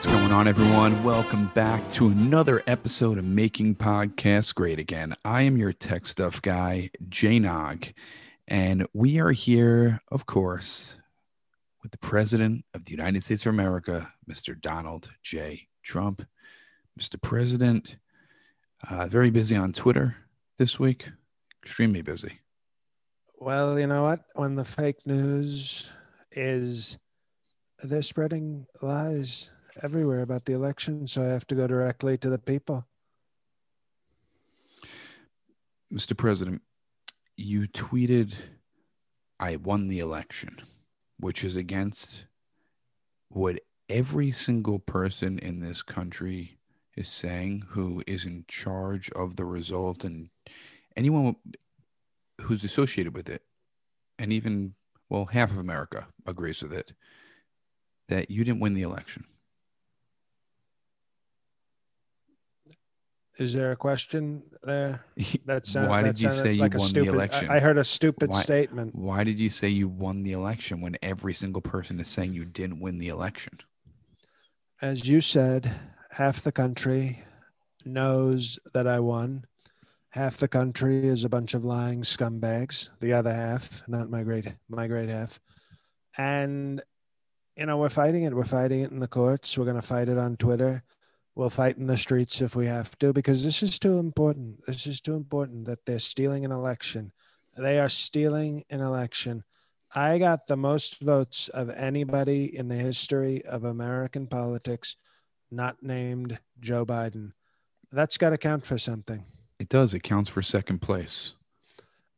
What's going on, everyone? Welcome back to another episode of Making Podcasts Great Again. I am your tech stuff guy, Jay Nog, and we are here, of course, with the President of the United States of America, Mr. Donald J. Trump. Mr. President, uh, very busy on Twitter this week, extremely busy. Well, you know what? When the fake news is they're spreading lies everywhere about the election, so I have to go directly to the people. Mr. President, you tweeted, I won the election, which is against what every single person in this country is saying who is in charge of the result and anyone who's associated with it. And even, well, half of America agrees with it that you didn't win the election. Is there a question there? That sound, why did that you say you like won stupid, the election? I heard a stupid why, statement. Why did you say you won the election when every single person is saying you didn't win the election? As you said, half the country knows that I won. Half the country is a bunch of lying scumbags. The other half, not my great my great half. And you know, we're fighting it. We're fighting it in the courts. We're going to fight it on Twitter. We'll fight in the streets if we have to, because this is too important. This is too important that they're stealing an election. They are stealing an election. I got the most votes of anybody in the history of American politics, not named Joe Biden. That's got to count for something. It does. It counts for second place.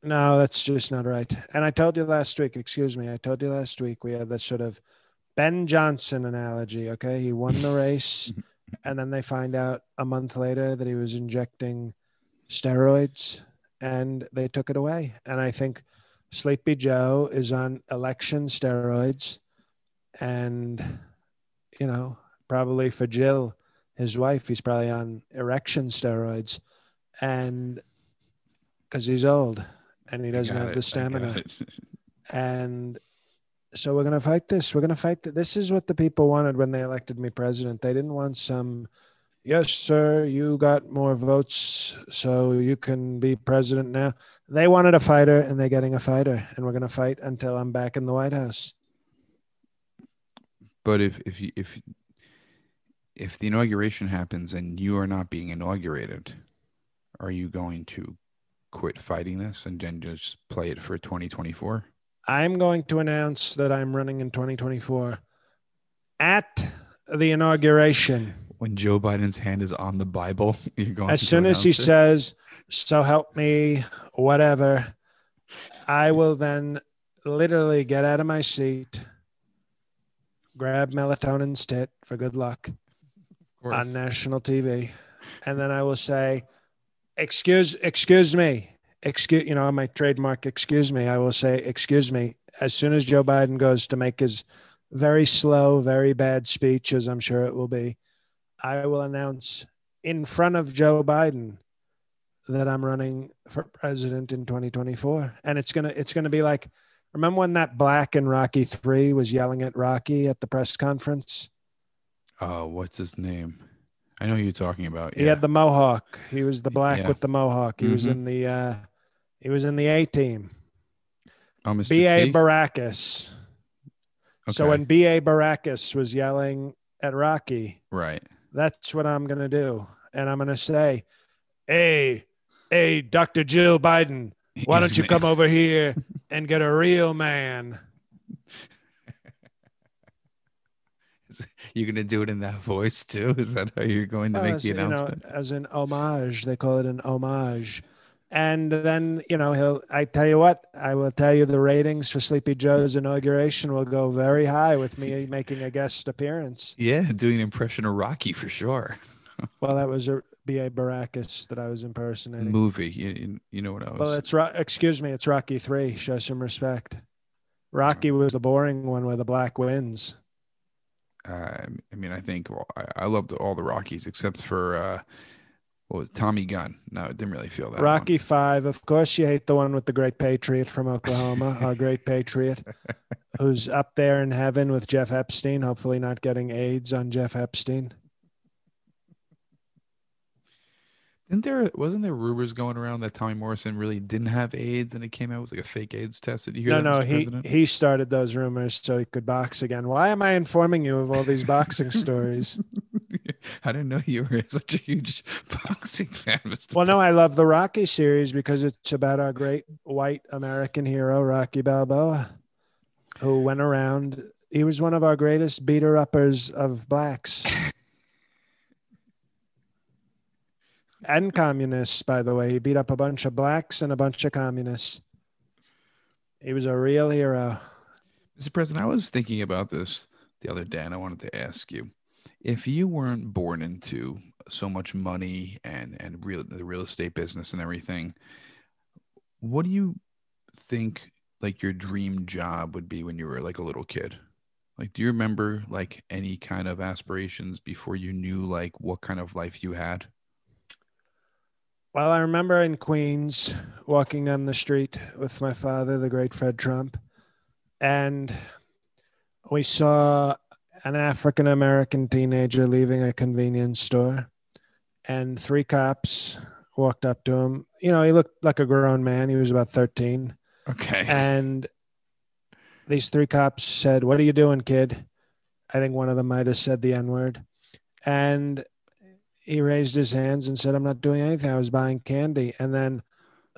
No, that's just not right. And I told you last week, excuse me, I told you last week we had this sort of Ben Johnson analogy. Okay. He won the race. And then they find out a month later that he was injecting steroids and they took it away. And I think Sleepy Joe is on election steroids. And, you know, probably for Jill, his wife, he's probably on erection steroids. And because he's old and he doesn't have it, the stamina. and so we're going to fight this. We're going to fight that. This is what the people wanted when they elected me president. They didn't want some, yes, sir, you got more votes, so you can be president now. They wanted a fighter, and they're getting a fighter, and we're going to fight until I'm back in the White House. But if if you, if if the inauguration happens and you are not being inaugurated, are you going to quit fighting this and then just play it for 2024? I'm going to announce that I'm running in 2024 at the inauguration. When Joe Biden's hand is on the Bible, you're going as soon as he it? says, "So help me," whatever, I will then literally get out of my seat, grab melatonin's tit for good luck on national TV, and then I will say, "Excuse, excuse me." Excuse you know my trademark excuse me i will say excuse me as soon as joe biden goes to make his very slow very bad speech as i'm sure it will be i will announce in front of joe biden that i'm running for president in 2024 and it's gonna it's gonna be like remember when that black in rocky 3 was yelling at rocky at the press conference uh what's his name I know you're talking about. Yeah. He had the mohawk. He was the black yeah. with the mohawk. He mm-hmm. was in the uh, he was in the A team. Oh, Mr. B.A. Baracus. Okay. So when B.A. Baracus was yelling at Rocky, right, that's what I'm going to do. And I'm going to say, hey, hey, Dr. Jill Biden, why don't you come over here and get a real man? you're going to do it in that voice too? Is that how you're going to make the announcement? You know, as an homage, they call it an homage and then you know he'll i tell you what i will tell you the ratings for sleepy joe's inauguration will go very high with me making a guest appearance. Yeah doing an impression of rocky for sure. Well that was a ba baracus that i was impersonating. Movie you, you know what i was well it's excuse me it's rocky 3 show some respect. Rocky was the boring one where the black wins. Uh, i mean i think i loved all the rockies except for uh what was? Tommy Gunn? No, it didn't really feel that. Rocky Five. Of course, you hate the one with the great patriot from Oklahoma, our great patriot, who's up there in heaven with Jeff Epstein. Hopefully, not getting AIDS on Jeff Epstein. Didn't there wasn't there rumors going around that Tommy Morrison really didn't have AIDS and it came out it was like a fake AIDS test? Did you hear No, that, no, Mr. he President? he started those rumors so he could box again. Why am I informing you of all these boxing stories? I didn't know you were such a huge boxing fan, Mr. Well, no, I love the Rocky series because it's about our great white American hero, Rocky Balboa, who went around. He was one of our greatest beater uppers of blacks. and communists, by the way. He beat up a bunch of blacks and a bunch of communists. He was a real hero. Mr. President, I was thinking about this the other day, and I wanted to ask you: if you weren't born into so much money and and real the real estate business and everything, what do you think like your dream job would be when you were like a little kid? Like, do you remember like any kind of aspirations before you knew like what kind of life you had? Well, I remember in Queens walking down the street with my father, the great Fred Trump, and we saw an African American teenager leaving a convenience store, and three cops walked up to him. You know, he looked like a grown man. He was about 13. Okay. And these three cops said, What are you doing, kid? I think one of them might have said the N word. And he raised his hands and said, I'm not doing anything. I was buying candy. And then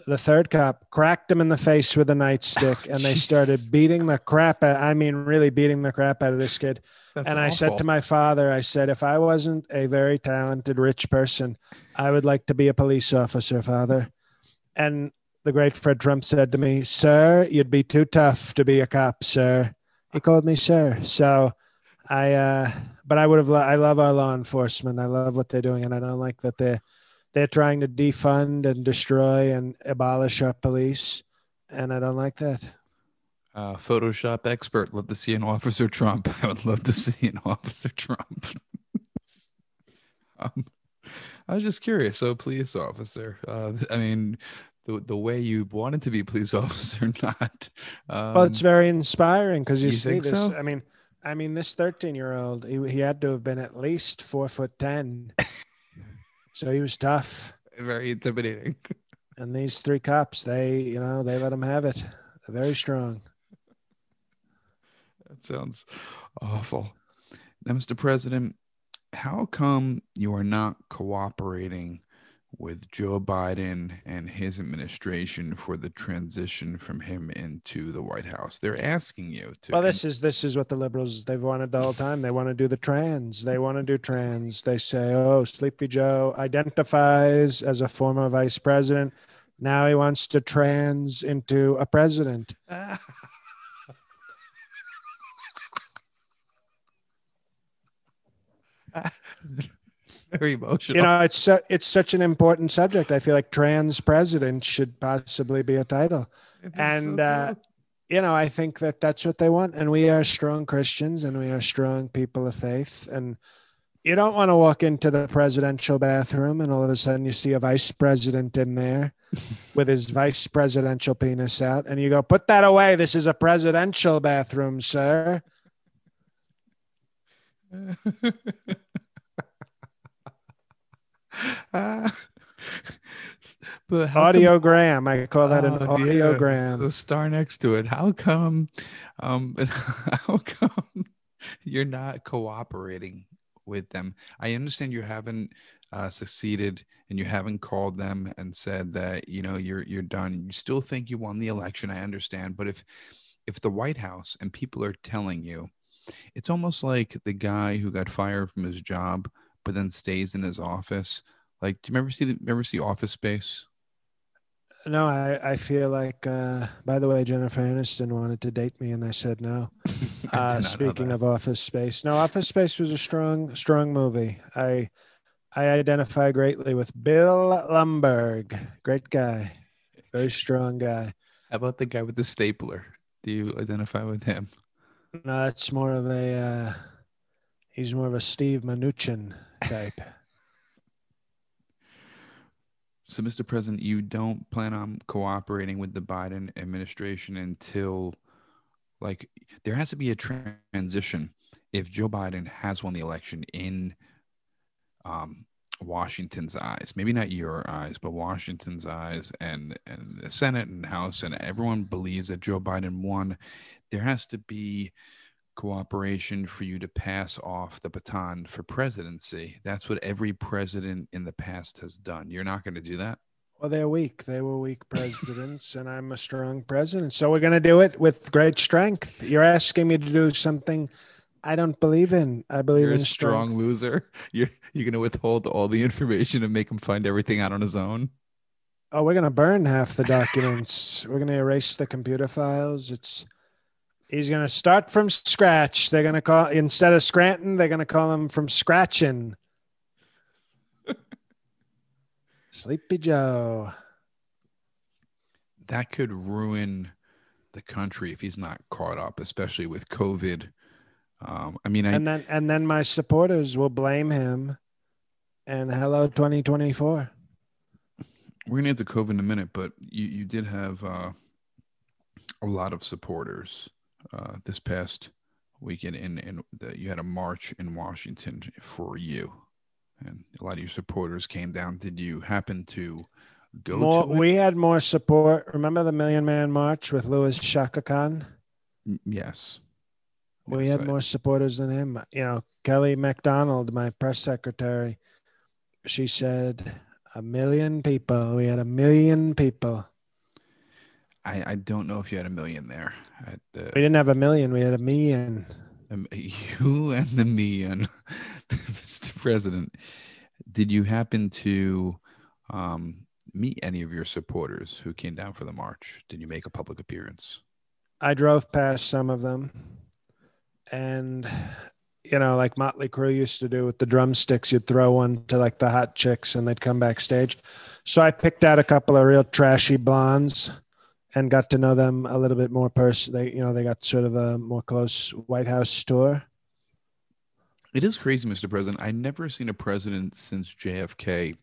the third cop cracked him in the face with a nightstick and they started beating the crap out, I mean, really beating the crap out of this kid. That's and I said to my father, I said, if I wasn't a very talented, rich person, I would like to be a police officer, father. And the great Fred Trump said to me, Sir, you'd be too tough to be a cop, sir. He called me sir. So I, uh, but I would have, I love our law enforcement. I love what they're doing. And I don't like that they're, they're trying to defund and destroy and abolish our police. And I don't like that. Uh, Photoshop expert. Love to see an officer Trump. I would love to see an officer Trump. um, I was just curious. So, police officer. Uh, I mean, the the way you wanted to be police officer, not. Um, Well, it's very inspiring because you, you see think this. so? I mean, I mean, this 13 year old, he, he had to have been at least four foot 10. so he was tough. very intimidating. And these three cops, they, you know, they let him have it. They're very strong. That sounds awful. Now, Mr. President, how come you are not cooperating with Joe Biden and his administration for the transition from him into the White House? They're asking you to. Well, this is this is what the liberals they've wanted the whole time. They want to do the trans. They want to do trans. They say, "Oh, Sleepy Joe identifies as a former vice president. Now he wants to trans into a president." very emotional. You know, it's su- it's such an important subject. I feel like trans president should possibly be a title. Think so, and, uh, you know, I think that that's what they want. And we are strong Christians and we are strong people of faith. And you don't want to walk into the presidential bathroom and all of a sudden you see a vice president in there with his vice presidential penis out. And you go, put that away. This is a presidential bathroom, sir. But how come- Audiogram. I call that an yeah, audiogram. The star next to it. How come? Um, how come you're not cooperating with them? I understand you haven't uh, succeeded, and you haven't called them and said that you know you're you're done. You still think you won the election. I understand, but if if the White House and people are telling you, it's almost like the guy who got fired from his job, but then stays in his office. Like, do you ever see the ever see Office Space? No, I, I feel like, uh, by the way, Jennifer Aniston wanted to date me, and I said no. I Uh, speaking of Office Space, no, Office Space was a strong, strong movie. I, I identify greatly with Bill Lumbergh. Great guy, very strong guy. How about the guy with the stapler? Do you identify with him? No, that's more of a, uh, he's more of a Steve Mnuchin type. So, Mr. President, you don't plan on cooperating with the Biden administration until, like, there has to be a transition. If Joe Biden has won the election in um, Washington's eyes, maybe not your eyes, but Washington's eyes, and and the Senate and House, and everyone believes that Joe Biden won, there has to be cooperation for you to pass off the baton for presidency. That's what every president in the past has done. You're not going to do that. Well, they're weak. They were weak presidents, and I'm a strong president. So we're going to do it with great strength. You're asking me to do something I don't believe in. I believe You're in a strong strength. loser. You're you're going to withhold all the information and make him find everything out on his own. Oh, we're gonna burn half the documents. we're gonna erase the computer files. It's he's gonna start from scratch. They're gonna call instead of Scranton, they're gonna call him from scratching. Sleepy Joe. That could ruin the country if he's not caught up, especially with COVID. Um, I mean, I, And then and then my supporters will blame him. And hello 2024. we're gonna get to COVID in a minute, but you you did have uh, a lot of supporters uh, this past weekend, in in the, you had a march in Washington for you, and a lot of your supporters came down. Did you happen to go More, to it? we had more support. Remember the Million Man March with Louis Shaka Khan? Mm, yes, We Yes, had I- more supporters than him. You know, Kelly MacDonald, my press secretary, she said a million people. We had a million people. I, I don't know if you had a million there at We didn't have a million. We had a million. um, you and the million, Mr. President. Did you happen to um, meet any of your supporters who came down for the march? Did you make a public appearance? I drove past some of them, and you know, like Motley Crue used to do with the drumsticks, you'd throw one to like the hot chicks, and they'd come backstage. So I picked out a couple of real trashy blondes and got to know them a little bit more. Person, they you know they got sort of a more close White House tour. It is crazy, Mr. President. I never seen a president since JFK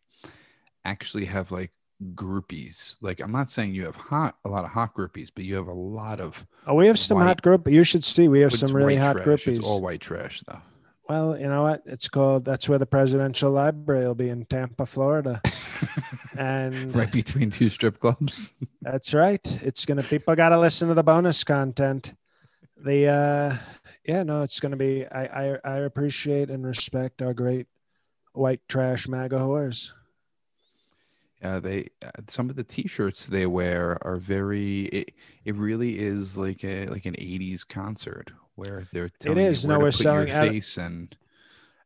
actually have like groupies. Like I'm not saying you have hot a lot of hot groupies, but you have a lot of Oh, we have some White- hot group. You should see. We have some really hot trash. groupies. It's all white trash though. Well, you know what? It's called. That's where the presidential library will be in Tampa, Florida. and right between two strip clubs. that's right. It's gonna. People got to listen to the bonus content. The uh, yeah, no, it's gonna be. I I, I appreciate and respect our great white trash MAGA whores. Uh, they uh, some of the T-shirts they wear are very. It, it really is like a like an '80s concert where they're telling is. you No, we're selling your out- face and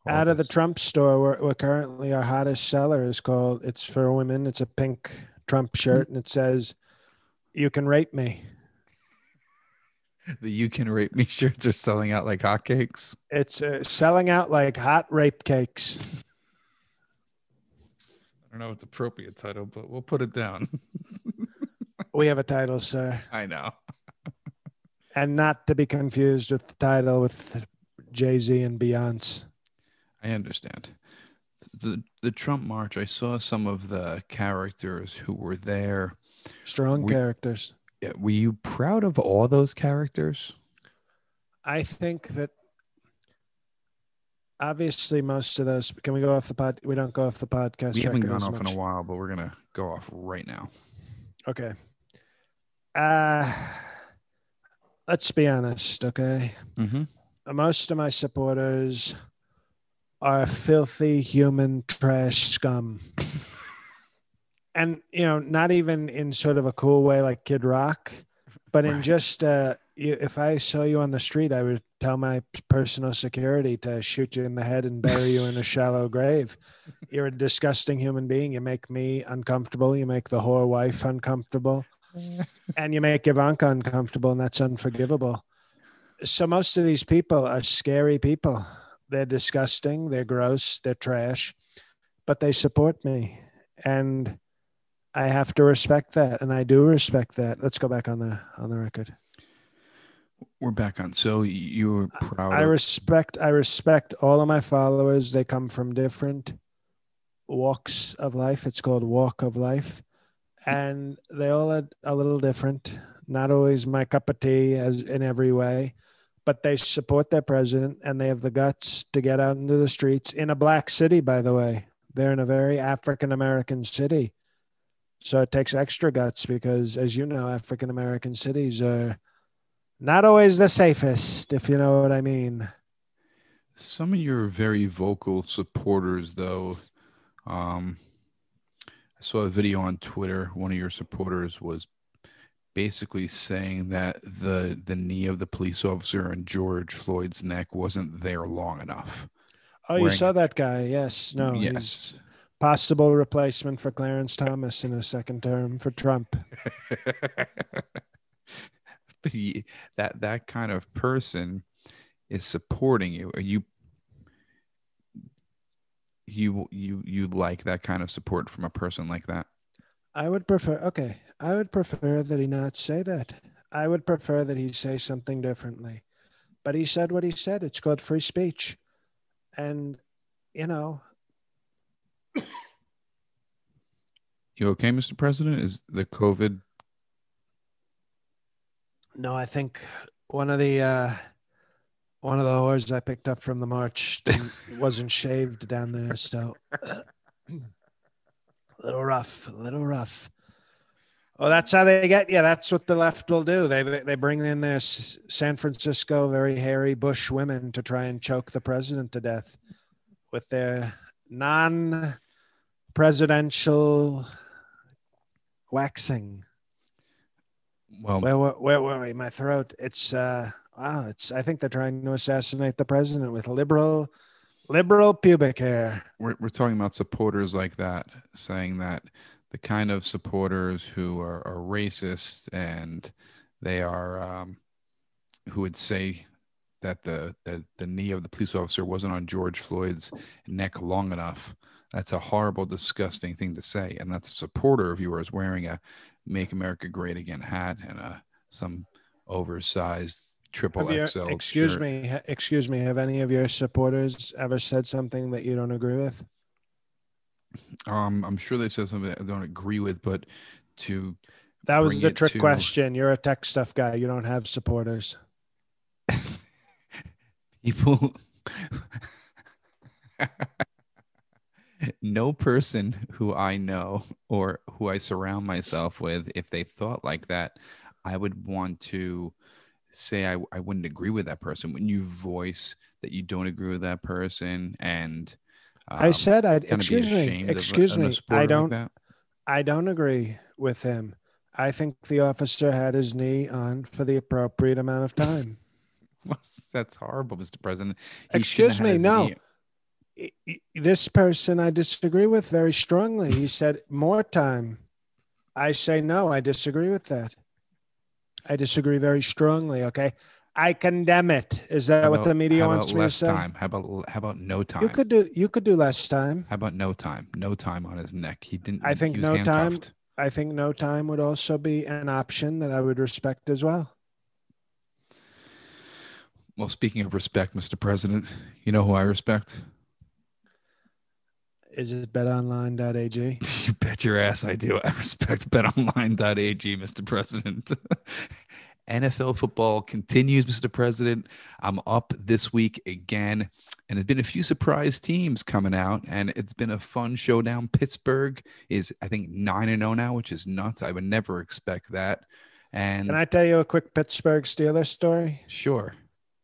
all Out of the. Trump store, we're, we're currently our hottest seller is called. It's for women. It's a pink Trump shirt, and it says, "You can rape me." the "You Can Rape Me" shirts are selling out like hotcakes. It's uh, selling out like hot rape cakes. I don't know if it's appropriate title, but we'll put it down. We have a title, sir, I know. And not to be confused with the title with Jay Z and Beyonce. I understand. The the Trump march. I saw some of the characters who were there. Strong We- characters. Yeah, Were you proud of all those characters? I think that obviously most of those. Can we go off the pod? We don't go off the podcast. We haven't gone off in a while, but we're gonna go off right now. Okay. Uh let's be honest, okay? Mm-hmm. Most of my supporters are filthy human trash scum. and you know, not even in sort of a cool way like Kid Rock, but in Right. just uh you, if I saw you on the street, I would tell my personal security to shoot you in the head and bury you in a shallow grave. You're a disgusting human being. You make me uncomfortable. You make the whore wife uncomfortable and you make Ivanka uncomfortable, and that's unforgivable. So most of these people are scary people. They're disgusting, they're gross, they're trash, but they support me, and I have to respect that, and I do respect that. Let's go back on the on the record. We're back on. So you're proud. I of, respect I respect all of my followers. They come from different walks of life. It's called Walk of Life, and they all are a little different. Not always my cup of tea as in every way, but they support their president and they have the guts to get out into the streets in a black city. By the way, they're in a very African American city, so it takes extra guts because, as you know, African American cities are not always the safest, if you know what I mean. Some of your very vocal supporters, though, um, I saw a video on Twitter. One of your supporters was basically saying that the the knee of the police officer on George Floyd's neck wasn't there long enough. Oh, you saw that guy? Yes. No. Yes. Possible replacement for Clarence Thomas in a second term for Trump. but he, that that kind of person is supporting you. Are you you you you like that kind of support from a person like that? I would prefer okay. I would prefer that he not say that. I would prefer that he say something differently. But he said what he said. It's called free speech. And you know, You okay, Mr. President? Is the COVID no, I think one of the uh one of the whores I picked up from the march wasn't shaved down there, so a little rough, a little rough. Oh, that's how they get Yeah, That's what the left will do. They they bring in their S- San Francisco very hairy bush women to try and choke the president to death with their non-presidential waxing. well Where, where, where were we? My throat. It's uh wow. It's. I think they're trying to assassinate the president with liberal, liberal pubic hair. we're, we're talking about supporters like that saying that the kind of supporters who are, are racist and they are um, who would say that the, the the knee of the police officer wasn't on George Floyd's neck long enough. That's a horrible, disgusting thing to say, and that's a supporter of yours wearing a "Make America Great Again" hat and a some oversized triple you- XL. excuse shirt. me. Excuse me. Have any of your supporters ever said something that you don't agree with? Um, I'm sure they said something that I don't agree with, but to That was the trick to- question. You're a tech stuff guy. You don't have supporters. people no person who i know or who i surround myself with if they thought like that i would want to say i, I wouldn't agree with that person when you voice that you don't agree with that person and I um, said, I kinda be excuse me. ashamed of a- Excuse me. I don't. that? I don't agree with him. I think the officer had his knee on for the appropriate amount of time. that's horrible mr president He Excuse me, no. knee- I- I- This person I disagree with very strongly. He said more time. I say no. I disagree with that. I disagree very strongly. Okay. I condemn it. Is that How what the media wants about me to less say? time how about how about no time You could do. You could do less time. How about no time? No time on his neck. He didn't. I think no time- I think no time would also be an option that I would respect as well. Well, speaking of respect, Mr. President, you know who I respect? Is it betonline.ag? You bet your ass I do. I respect betonline.ag, Mr. President. NFL football continues, Mr. President. I'm up this week again, and there's been a few surprise teams coming out, and it's been a fun showdown. Pittsburgh is, I think, 9 and 0 now, which is nuts. I would never expect that. And Can I tell you a quick Pittsburgh Steelers story? sure.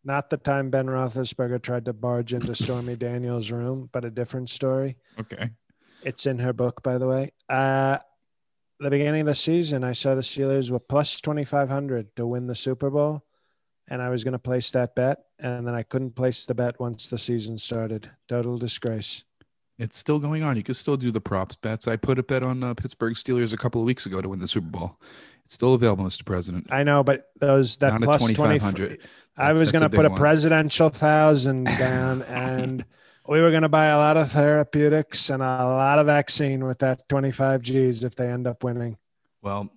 Not the time Ben Roethlisberger tried to barge into Stormy Daniels' room, but a different story. Okay. It's in her book, by the way. Uh, the beginning of the season, I saw the Steelers were plus 2,500 to win the Super Bowl. And I was going to place that bet. And then I couldn't place the bet once the season started. Total disgrace. It's still going on. You can still do the props bets. I put a bet on uh, Pittsburgh Steelers a couple of weeks ago to win the Super Bowl. It's still available, Mr. President. I know, but those that to plus 20. 2,500. I was going to put a one. presidential thousand down and we were going to buy a lot of therapeutics and a lot of vaccine with that 25 G's if they end up winning. Well,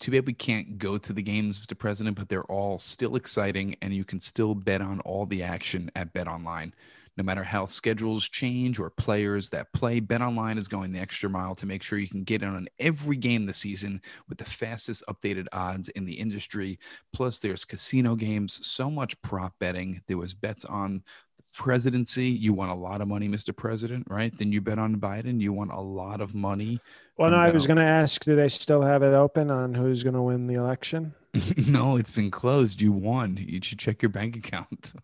too bad we can't go to the games, Mr. President, but they're all still exciting, and you can still bet on all the action at Bet Online. No matter how schedules change or players that play, BetOnline is going the extra mile to make sure you can get in on every game this season with the fastest updated odds in the industry. Plus, there's casino games, so much prop betting. There was bets on the presidency, you won a lot of money, Mr. President, right? Then you bet on Biden, you won a lot of money. Well, no, I was going to ask, do they still have it open on who's going to win the election? no, it's been closed. You won. You should check your bank account.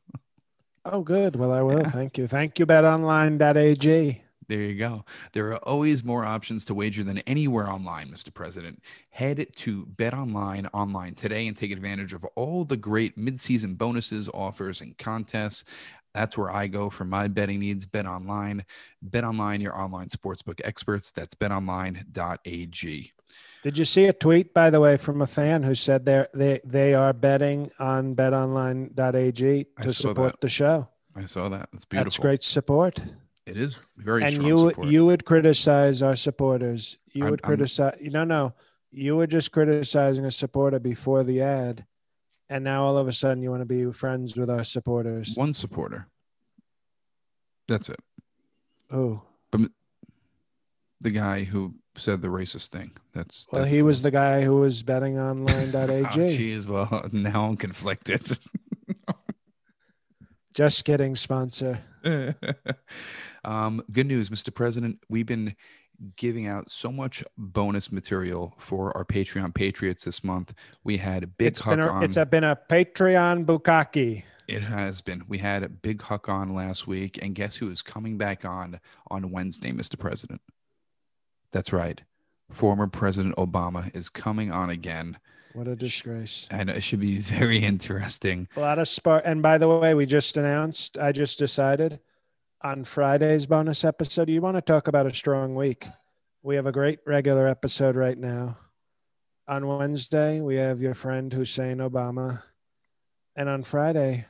Oh, good. Well, I will. Yeah. Thank you. Thank you, betonline.ag. There you go. There are always more options to wager than anywhere online, Mr. President. Head to BetOnline online today and take advantage of all the great midseason bonuses, offers, and contests. That's where I go for my betting needs. Bet online. Bet online, your online sportsbook experts. That's betonline.ag. Did you see a tweet, by the way, from a fan who said they're, they they are betting on betonline.ag to support that. the show? I saw that. That's beautiful. That's great support. It is very and you support. you would criticize our supporters. You I'm- would I'm- criticize. No, no, you were just criticizing a supporter before the ad, and now all of a sudden you want to be friends with our supporters. One supporter. That's it. Oh, But The guy who said the racist thing. That's well, that's he the- was the guy who was betting Oh, online.ag. geez, well, now I'm conflicted. just kidding, sponsor. um, good news, Mr. President. We've been giving out so much bonus material for our Patreon Patriots this month. We had Big It's Huck been a, on. it's a, been a Patreon bukkake. it has been. We had Big Huck on last week, and guess who is coming back on on Wednesday, Mr. President? That's right. Former President Obama is coming on again, What a disgrace. and it should be very interesting. A lot of spark. And by the way, we just announced, I just decided on Friday's bonus episode, you want to talk about a strong week. We have a great regular episode right now. On Wednesday, we have your friend Hussein Obama. And on Friday,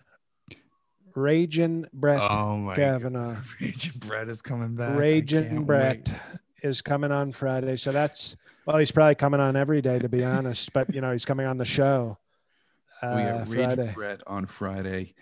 Raging Brett Oh my Kavanaugh. God. Raging Brett is coming back. Raging Brett wait. is coming on Friday. So that's, well, he's probably coming on every day, to be honest, but, you know, he's coming on the show. Uh, we got Raging Brett on Friday.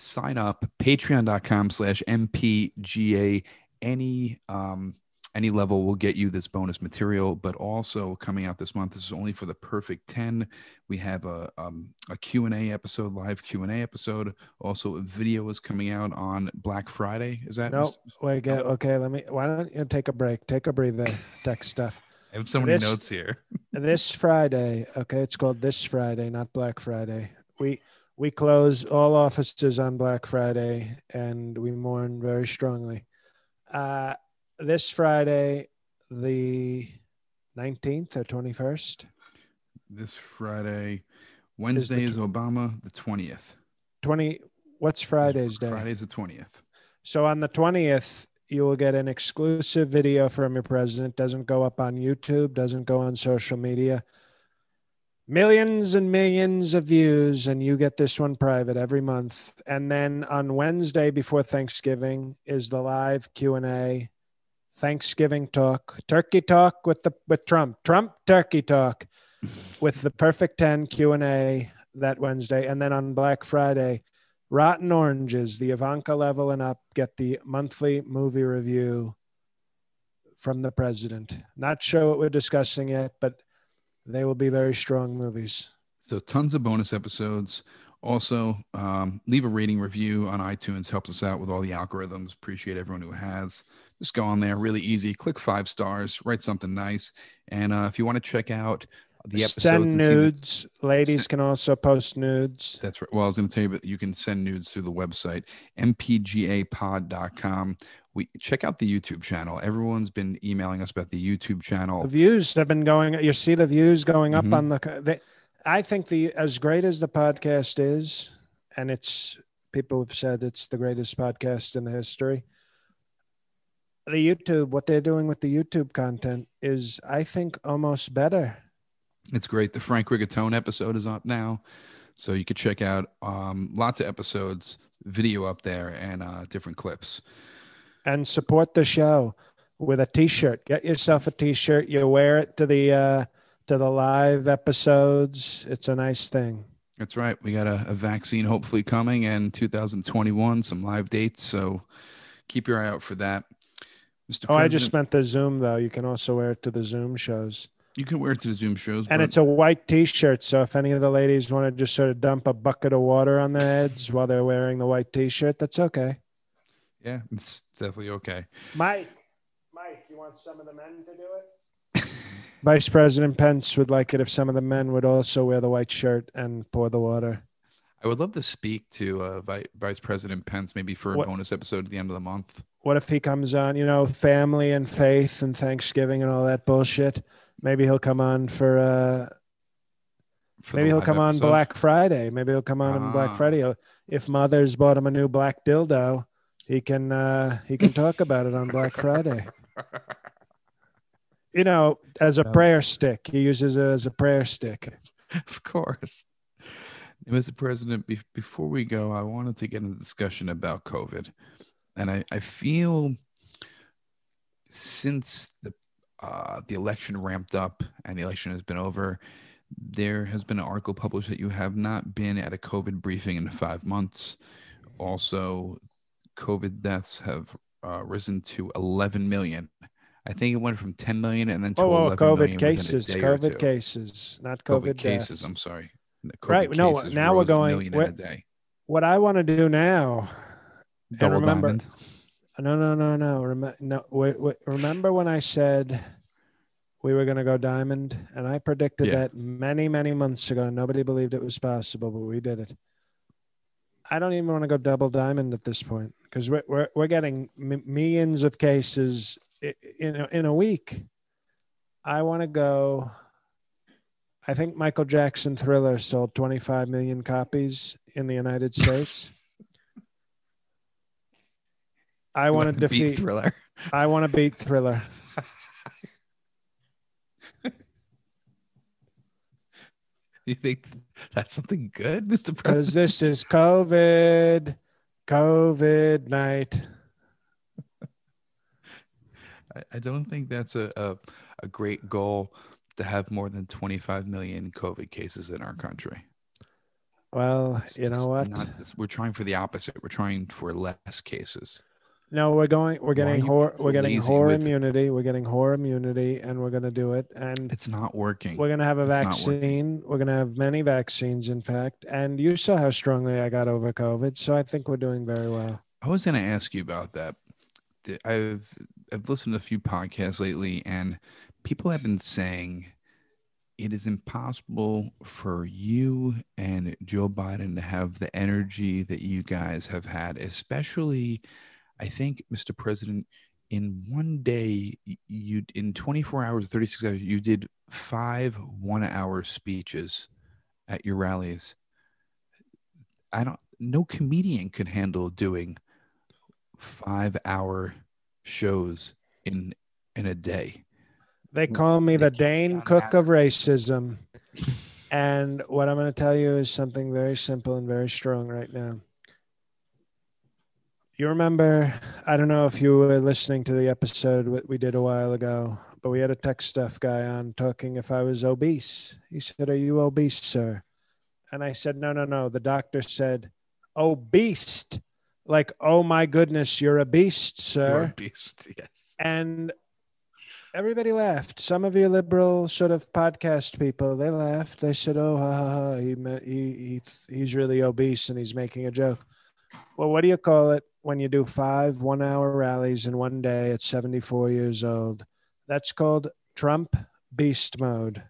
Sign up patreon.com slash mpga. Any um any level will get you this bonus material, but also coming out this month. This is only for the perfect 10. We have a um a Q&A episode, live Q&A episode. Also a video is coming out on Black Friday. Is that Nope. Wait, get, okay. Let me. Why don't you take a break? Take a breather. Tech stuff. I have so many This- notes here. This Friday. Okay, it's called this Friday, not Black Friday. We we close all offices on Black Friday, and we mourn very strongly. Uh, this Friday, the nineteenth or twenty first. This Friday. Wednesday is, tw- Obama, the 20th. Twenty. What's Friday's day? Friday's the 20th. So on the 20th, you will get an exclusive video from your president. Doesn't go up on YouTube, doesn't go on social media. Millions and millions of views, and you get this one private every month. And then on Wednesday before Thanksgiving is the live Q and A, Thanksgiving talk, turkey talk with the with Trump, Trump turkey talk with the perfect 10 Q and A that Wednesday. And then on Black Friday, Rotten Oranges, the Ivanka level and up, get the monthly movie review from the president. Not sure what we're discussing yet, but they will be very strong movies. So tons of bonus episodes. Also, um, leave a rating review on iTunes. Helps us out with all the algorithms. Appreciate everyone who has. Just go on there, really easy. Click five stars. Write something nice. And uh, if you want to check out the episodes, Send see the- nudes. Ladies can also post nudes. that's right. Well, I was going to tell you, but you can send nudes through the website mpgapod.com. We check out the YouTube channel. Everyone's been emailing us about the YouTube channel. The views have been going. You see the views going up Mhm. on the. They, I think the as great as the podcast is, and it's people have said it's the greatest podcast in the history. The YouTube, what they're doing with the YouTube content is, I think, almost better. It's great. The Frank Rigatone episode is up now. So you could check out um, lots of episodes, video up there, and uh, different clips. and support the show with a t-shirt get yourself a t-shirt you wear it to the uh to the live episodes it's a nice thing That's right. We got a, a vaccine hopefully coming in 2021, some live dates. So keep your eye out for that. Mr. Oh, President, I just meant the Zoom though. You can also wear it to the Zoom shows. You can wear it to the Zoom shows. And it's a white t-shirt. So if any of the ladies want to just sort of dump a bucket of water on their heads while they're wearing the white t-shirt, that's okay. Yeah, it's definitely okay. Mike, Mike, you want some of the men to do it? Vice President Pence would like it if some of the men would also wear the white shirt and pour the water. I would love to speak to uh, Vice President Pence maybe for a what, bonus episode at the end of the month. What if he comes on, you know, family and faith and Thanksgiving and all that bullshit? Maybe he'll come on for uh for maybe he'll come episode. on Black Friday. Maybe he'll come on ah. Black Friday. If Mother's bought him a new black dildo, he can uh he can talk about it on Black Friday. You know, as a prayer stick. He uses it as a prayer stick. Of course. Mr. President, be- before we go, I wanted to get into discussion about COVID. And I, I feel since the uh, the election ramped up and the election has been over, there has been an article published that you have not been at a COVID briefing in five months. Also, COVID deaths have uh, risen to 11 million. I think it went from 10 million and then to oh, 11 COVID cases, COVID cases, not COVID, COVID cases. I'm sorry. COVID right. No, now we're going. What, what I want to do now. Double remember, diamond. No, no, no, no. Rem- no wait, wait, remember when I said we were going to go diamond? And I predicted yeah. that many, many months ago. Nobody believed it was possible, but we did it. I don't even want to go double diamond at this point because we're, we're, we're getting m- millions of cases in a, in a week. I want to go. I think Michael Jackson Thriller sold 25 million copies in the United States. I want to defeat Thriller. I want to beat Thriller. you think that's something good, Mr. President? Because this is COVID, COVID night. I, I don't think that's a, a, a great goal to have more than 25 million COVID cases in our country. Well, it's, you know what? Not, we're trying for the opposite. We're trying for less cases. No, we're going. We're getting horror. We're getting horror immunity. We're getting horror immunity, and we're going to do it. And it's not working. We're going to have a it's vaccine. We're going to have many vaccines, in fact. And you saw how strongly I got over COVID, so I think we're doing very well. I was going to ask you about that. I've I've listened to a few podcasts lately, and people have been saying it is impossible for you and Joe Biden to have the energy that you guys have had, especially I think, Mr. President, in one day, you in 24 hours, 36 hours, you did five one-hour speeches at your rallies. I don't. No comedian could handle doing five-hour shows in in a day. They call me the Dane Cook of racism. and what I'm going to tell you is something very simple and very strong right now. You remember, I don't know if you were listening to the episode we did a while ago, but we had a tech stuff guy on talking if I was obese. He said, Are you obese, sir? And I said, No, no, no. The doctor said, Oh, beast. Like, oh my goodness, you're a beast, sir. You're a beast, yes. And everybody laughed. Some of you liberal sort of podcast people, they laughed. They said, "Oh, ha, ha, ha. He, he, he, he's really obese and he's making a joke." Well, what do you call it? When you do five one hour rallies in one day at 74 years old. That's called Trump beast mode.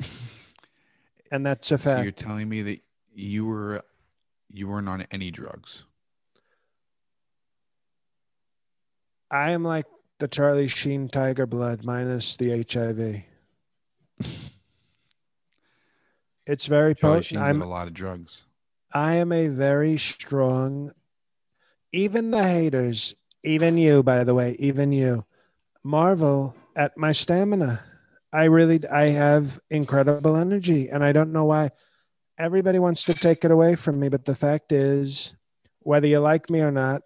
and that's a fact. So you're telling me that you were you weren't on any drugs. I am like the Charlie Sheen tiger blood minus the HIV. it's very Charlie potent. I'm a lot of drugs. I am a very strong even the haters, even you, by the way, even you, marvel at my stamina. I really, I have incredible energy, and I don't know why. Everybody wants to take it away from me, but the fact is, whether you like me or not,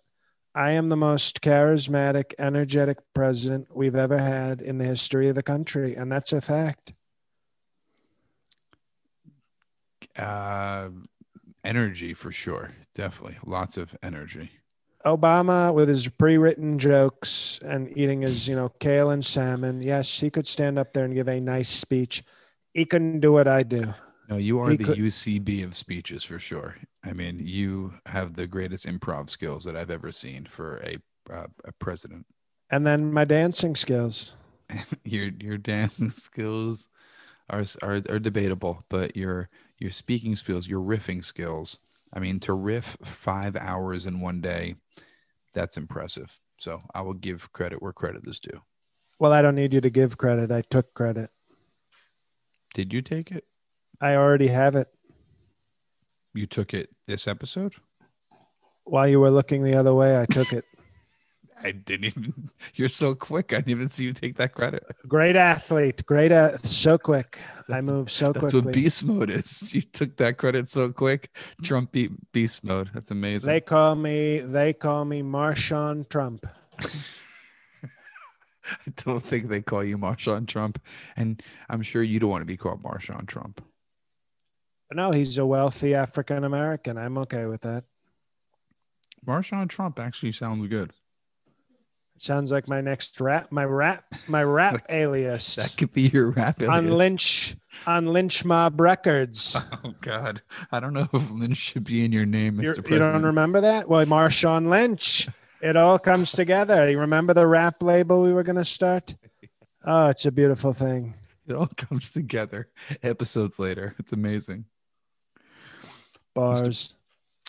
I am the most charismatic, energetic president we've ever had in the history of the country, and that's a fact. Uh, energy for sure. Definitely. Lots of energy. Obama with his pre-written jokes and eating his, you know, kale and salmon. Yes, he could stand up there and give a nice speech. He couldn't do what I do. No, you are He the could- UCB of speeches for sure. I mean, you have the greatest improv skills that I've ever seen for a uh, a president. And then my dancing skills. your your dancing skills are, are are debatable, but your your speaking skills, your riffing skills. I mean, to riff five hours in one day, that's impressive. So I will give credit where credit is due. Well, I don't need you to give credit. I took credit. Did you take it? I already have it. You took it this episode? While you were looking the other way, I took it. I didn't even. You're so quick. I didn't even see you take that credit. Great athlete. Great. Uh, so quick. I move so That's quickly. what beast mode is. You took that credit so quick. Trump beat beast mode. That's amazing. They call me. They call me Marshawn Trump. I don't think they call you Marshawn Trump, and I'm sure you don't want to be called Marshawn Trump. No, he's a wealthy African American. I'm okay with that. Marshawn Trump actually sounds good. Sounds like my next rap. My rap. My rap That alias That could be your rap. alias. on. Lynch on Lynch Mob Records. Oh God, I don't know if Lynch should be in your name, Mr. You're- you President. don't remember that? Well, Marshawn Lynch. It all comes together. You remember the rap label we were going to start? Oh, it's a beautiful thing. It all comes together episodes later. It's amazing. Bars.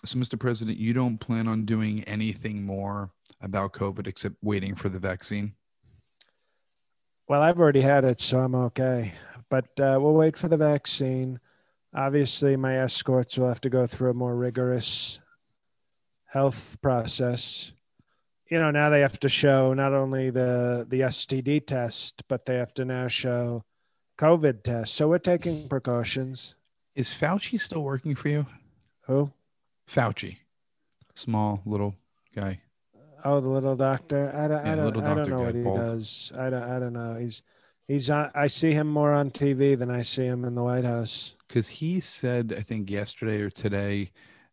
So, Mr. President, you don't plan on doing anything more about COVID except waiting for the vaccine? Well, I've already had it, so I'm okay. But uh, we'll wait for the vaccine. Obviously, my escorts will have to go through a more rigorous health process. You know, now they have to show not only the the STD test, but they have to now show COVID test. So we're taking precautions. Is Fauci still working for you? Who? Fauci, small little guy. Oh, the little doctor. I don't. Yeah, I don't. I don't know what he bald. does. I don't. I don't know. He's he's on. I see him more on TV than I see him in the White House. Because he said, I think yesterday or today,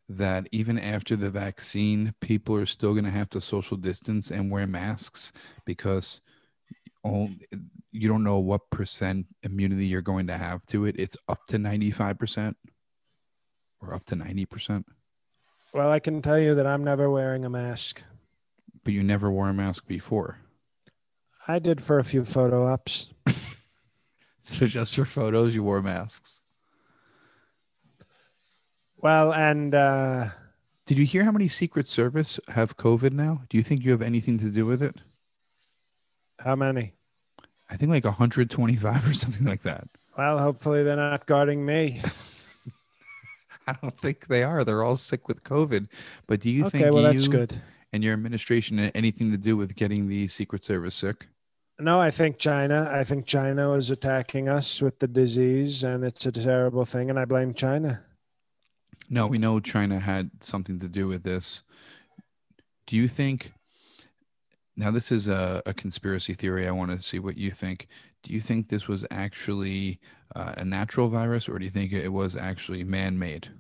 that even after the vaccine, people are still going to have to social distance and wear masks because all, you don't know what percent immunity you're going to have to it. It's up to 95% or up to 90%, Well, I can tell you that I'm never wearing a mask. But you never wore a mask before. I did for a few photo ops. So just for photos, you wore masks. Well, and uh, Did you hear how many Secret Service have COVID now? Do you think you have anything to do with it? how many? I think like 125 or something like that. Well, hopefully they're not guarding me. I don't think they are. They're all sick with COVID. But do you okay, think well you that's good. And your administration had anything to do with getting the Secret Service sick? No, I think China. I think China is attacking us with the disease, and it's a terrible thing, and I blame China. No, we know China had something to do with this. Do you think? Now, this is a, a conspiracy theory. I want to see what you think. Do you think this was actually uh, a natural virus, or do you think it was actually man-made?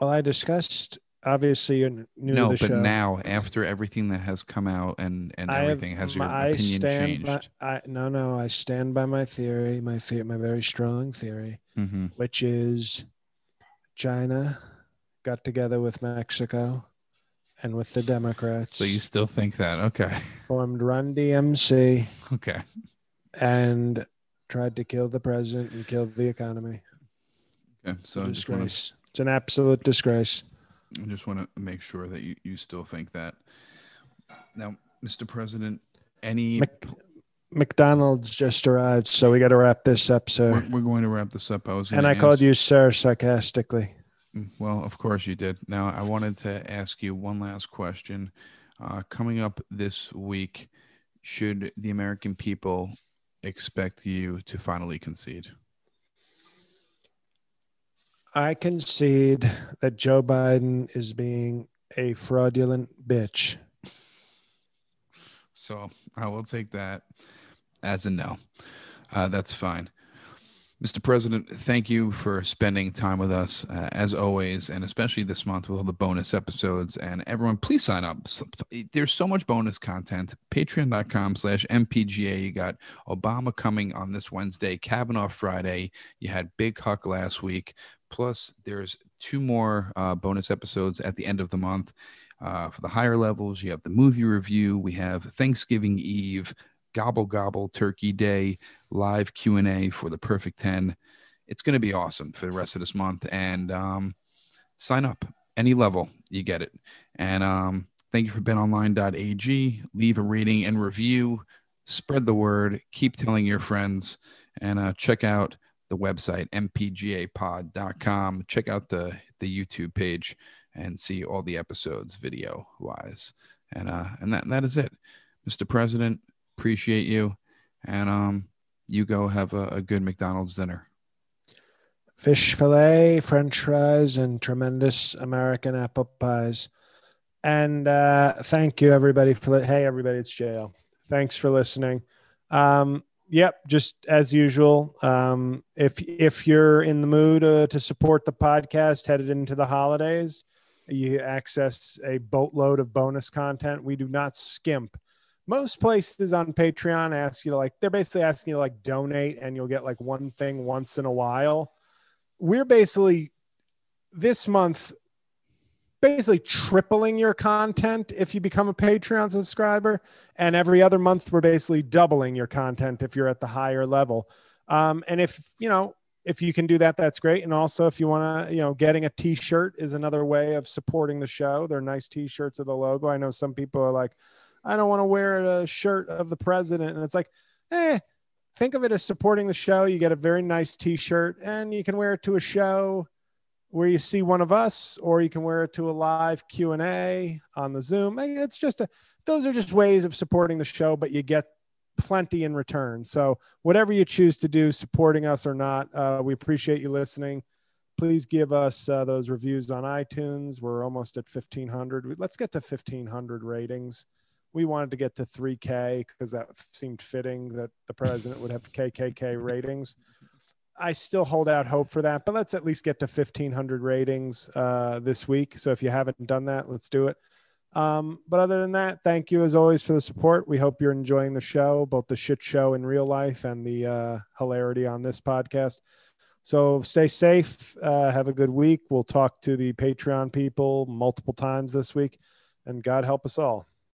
Well, I discussed. Obviously, you're new no, to but the show. now after everything that has come out and and I have- everything, has your I opinion stand changed? By, I no, no. I stand by my theory, my the, my very strong theory, hmm which is China got together with Mexico and with the Democrats, So you still think that? Okay, formed Run DMC okay. and tried to kill the president and kill the economy. Okay, so I just want to disgrace. It's an absolute disgrace. I just want to make sure that you, you still think that. Now, Mr. President, any Mc- McDonald's just arrived, so we got to wrap this up, we're, sir. we're going to wrap this up. I was And I called you sir sarcastically. Well, of course you did. Now, I wanted to ask you one last question. Uh, coming up this week, should the American people expect you to finally concede? I concede that Joe Biden is being a fraudulent bitch. So I will take that as a no. Uh, that's fine. Mr. President, thank you for spending time with us uh, as always, and especially this month with all the bonus episodes. And everyone, please sign up. There's so much bonus content. Patreon.com slash MPGA. You got Obama coming on this Wednesday, Kavanaugh Friday. You had Big Huck last week. Plus, there's two more uh, bonus episodes at the end of the month. Uh, for the higher levels, you have the movie review. We have Thanksgiving Eve, Gobble Gobble Turkey Day live Q and A for the Perfect Ten. It's going to be awesome for the rest of this month, and um, sign up any level, you get it. And um, thank you for BetOnline.ag. Leave a rating and review. Spread the word. Keep telling your friends, and uh, check out the website mpgapod.com. Check out the the YouTube page and see all the episodes video wise. And uh, and that that is it, Mr. President appreciate you. And um, you go have a, a good McDonald's dinner. Fish fillet, French fries, and tremendous American apple pies. And uh, thank you, everybody, for hey, everybody, it's JL. Thanks for listening. Um, yep, just as usual. Um, if if you're in the mood uh, to support the podcast headed into the holidays, you access a boatload of bonus content. We do not skimp most places on Patreon ask you to like, they're basically asking you to like donate and you'll get like one thing once in a while. We're basically this month basically tripling your content if you become a Patreon subscriber. And every other month, we're basically doubling your content if you're at the higher level. Um, and if, you know, if you can do that, that's great. And also, if you want to, you know, getting a t shirt is another way of supporting the show. They're nice t shirts of the logo. I know some people are like, I don't want to wear a shirt of the president. And it's like, eh, think of it as supporting the show. You get a very nice t-shirt and you can wear it to a show where you see one of us, or you can wear it to a live Q and A on the Zoom. It's just a, those are just ways of supporting the show, but you get plenty in return. So whatever you choose to do, supporting us or not, uh, we appreciate you listening. Please give us uh, those reviews on iTunes. We're almost at 1500. Let's get to 1500 ratings we wanted to get to 3K because that seemed fitting that the president would have KKK ratings. I still hold out hope for that, but let's at least get to 1500 ratings uh, this week. So if you haven't done that, let's do it. Um, but other than that, thank you as always for the support. We hope you're enjoying the show, both the shit show in real life and the uh, hilarity on this podcast. So stay safe. Uh, have a good week. We'll talk to the Patreon people multiple times this week, and God help us all.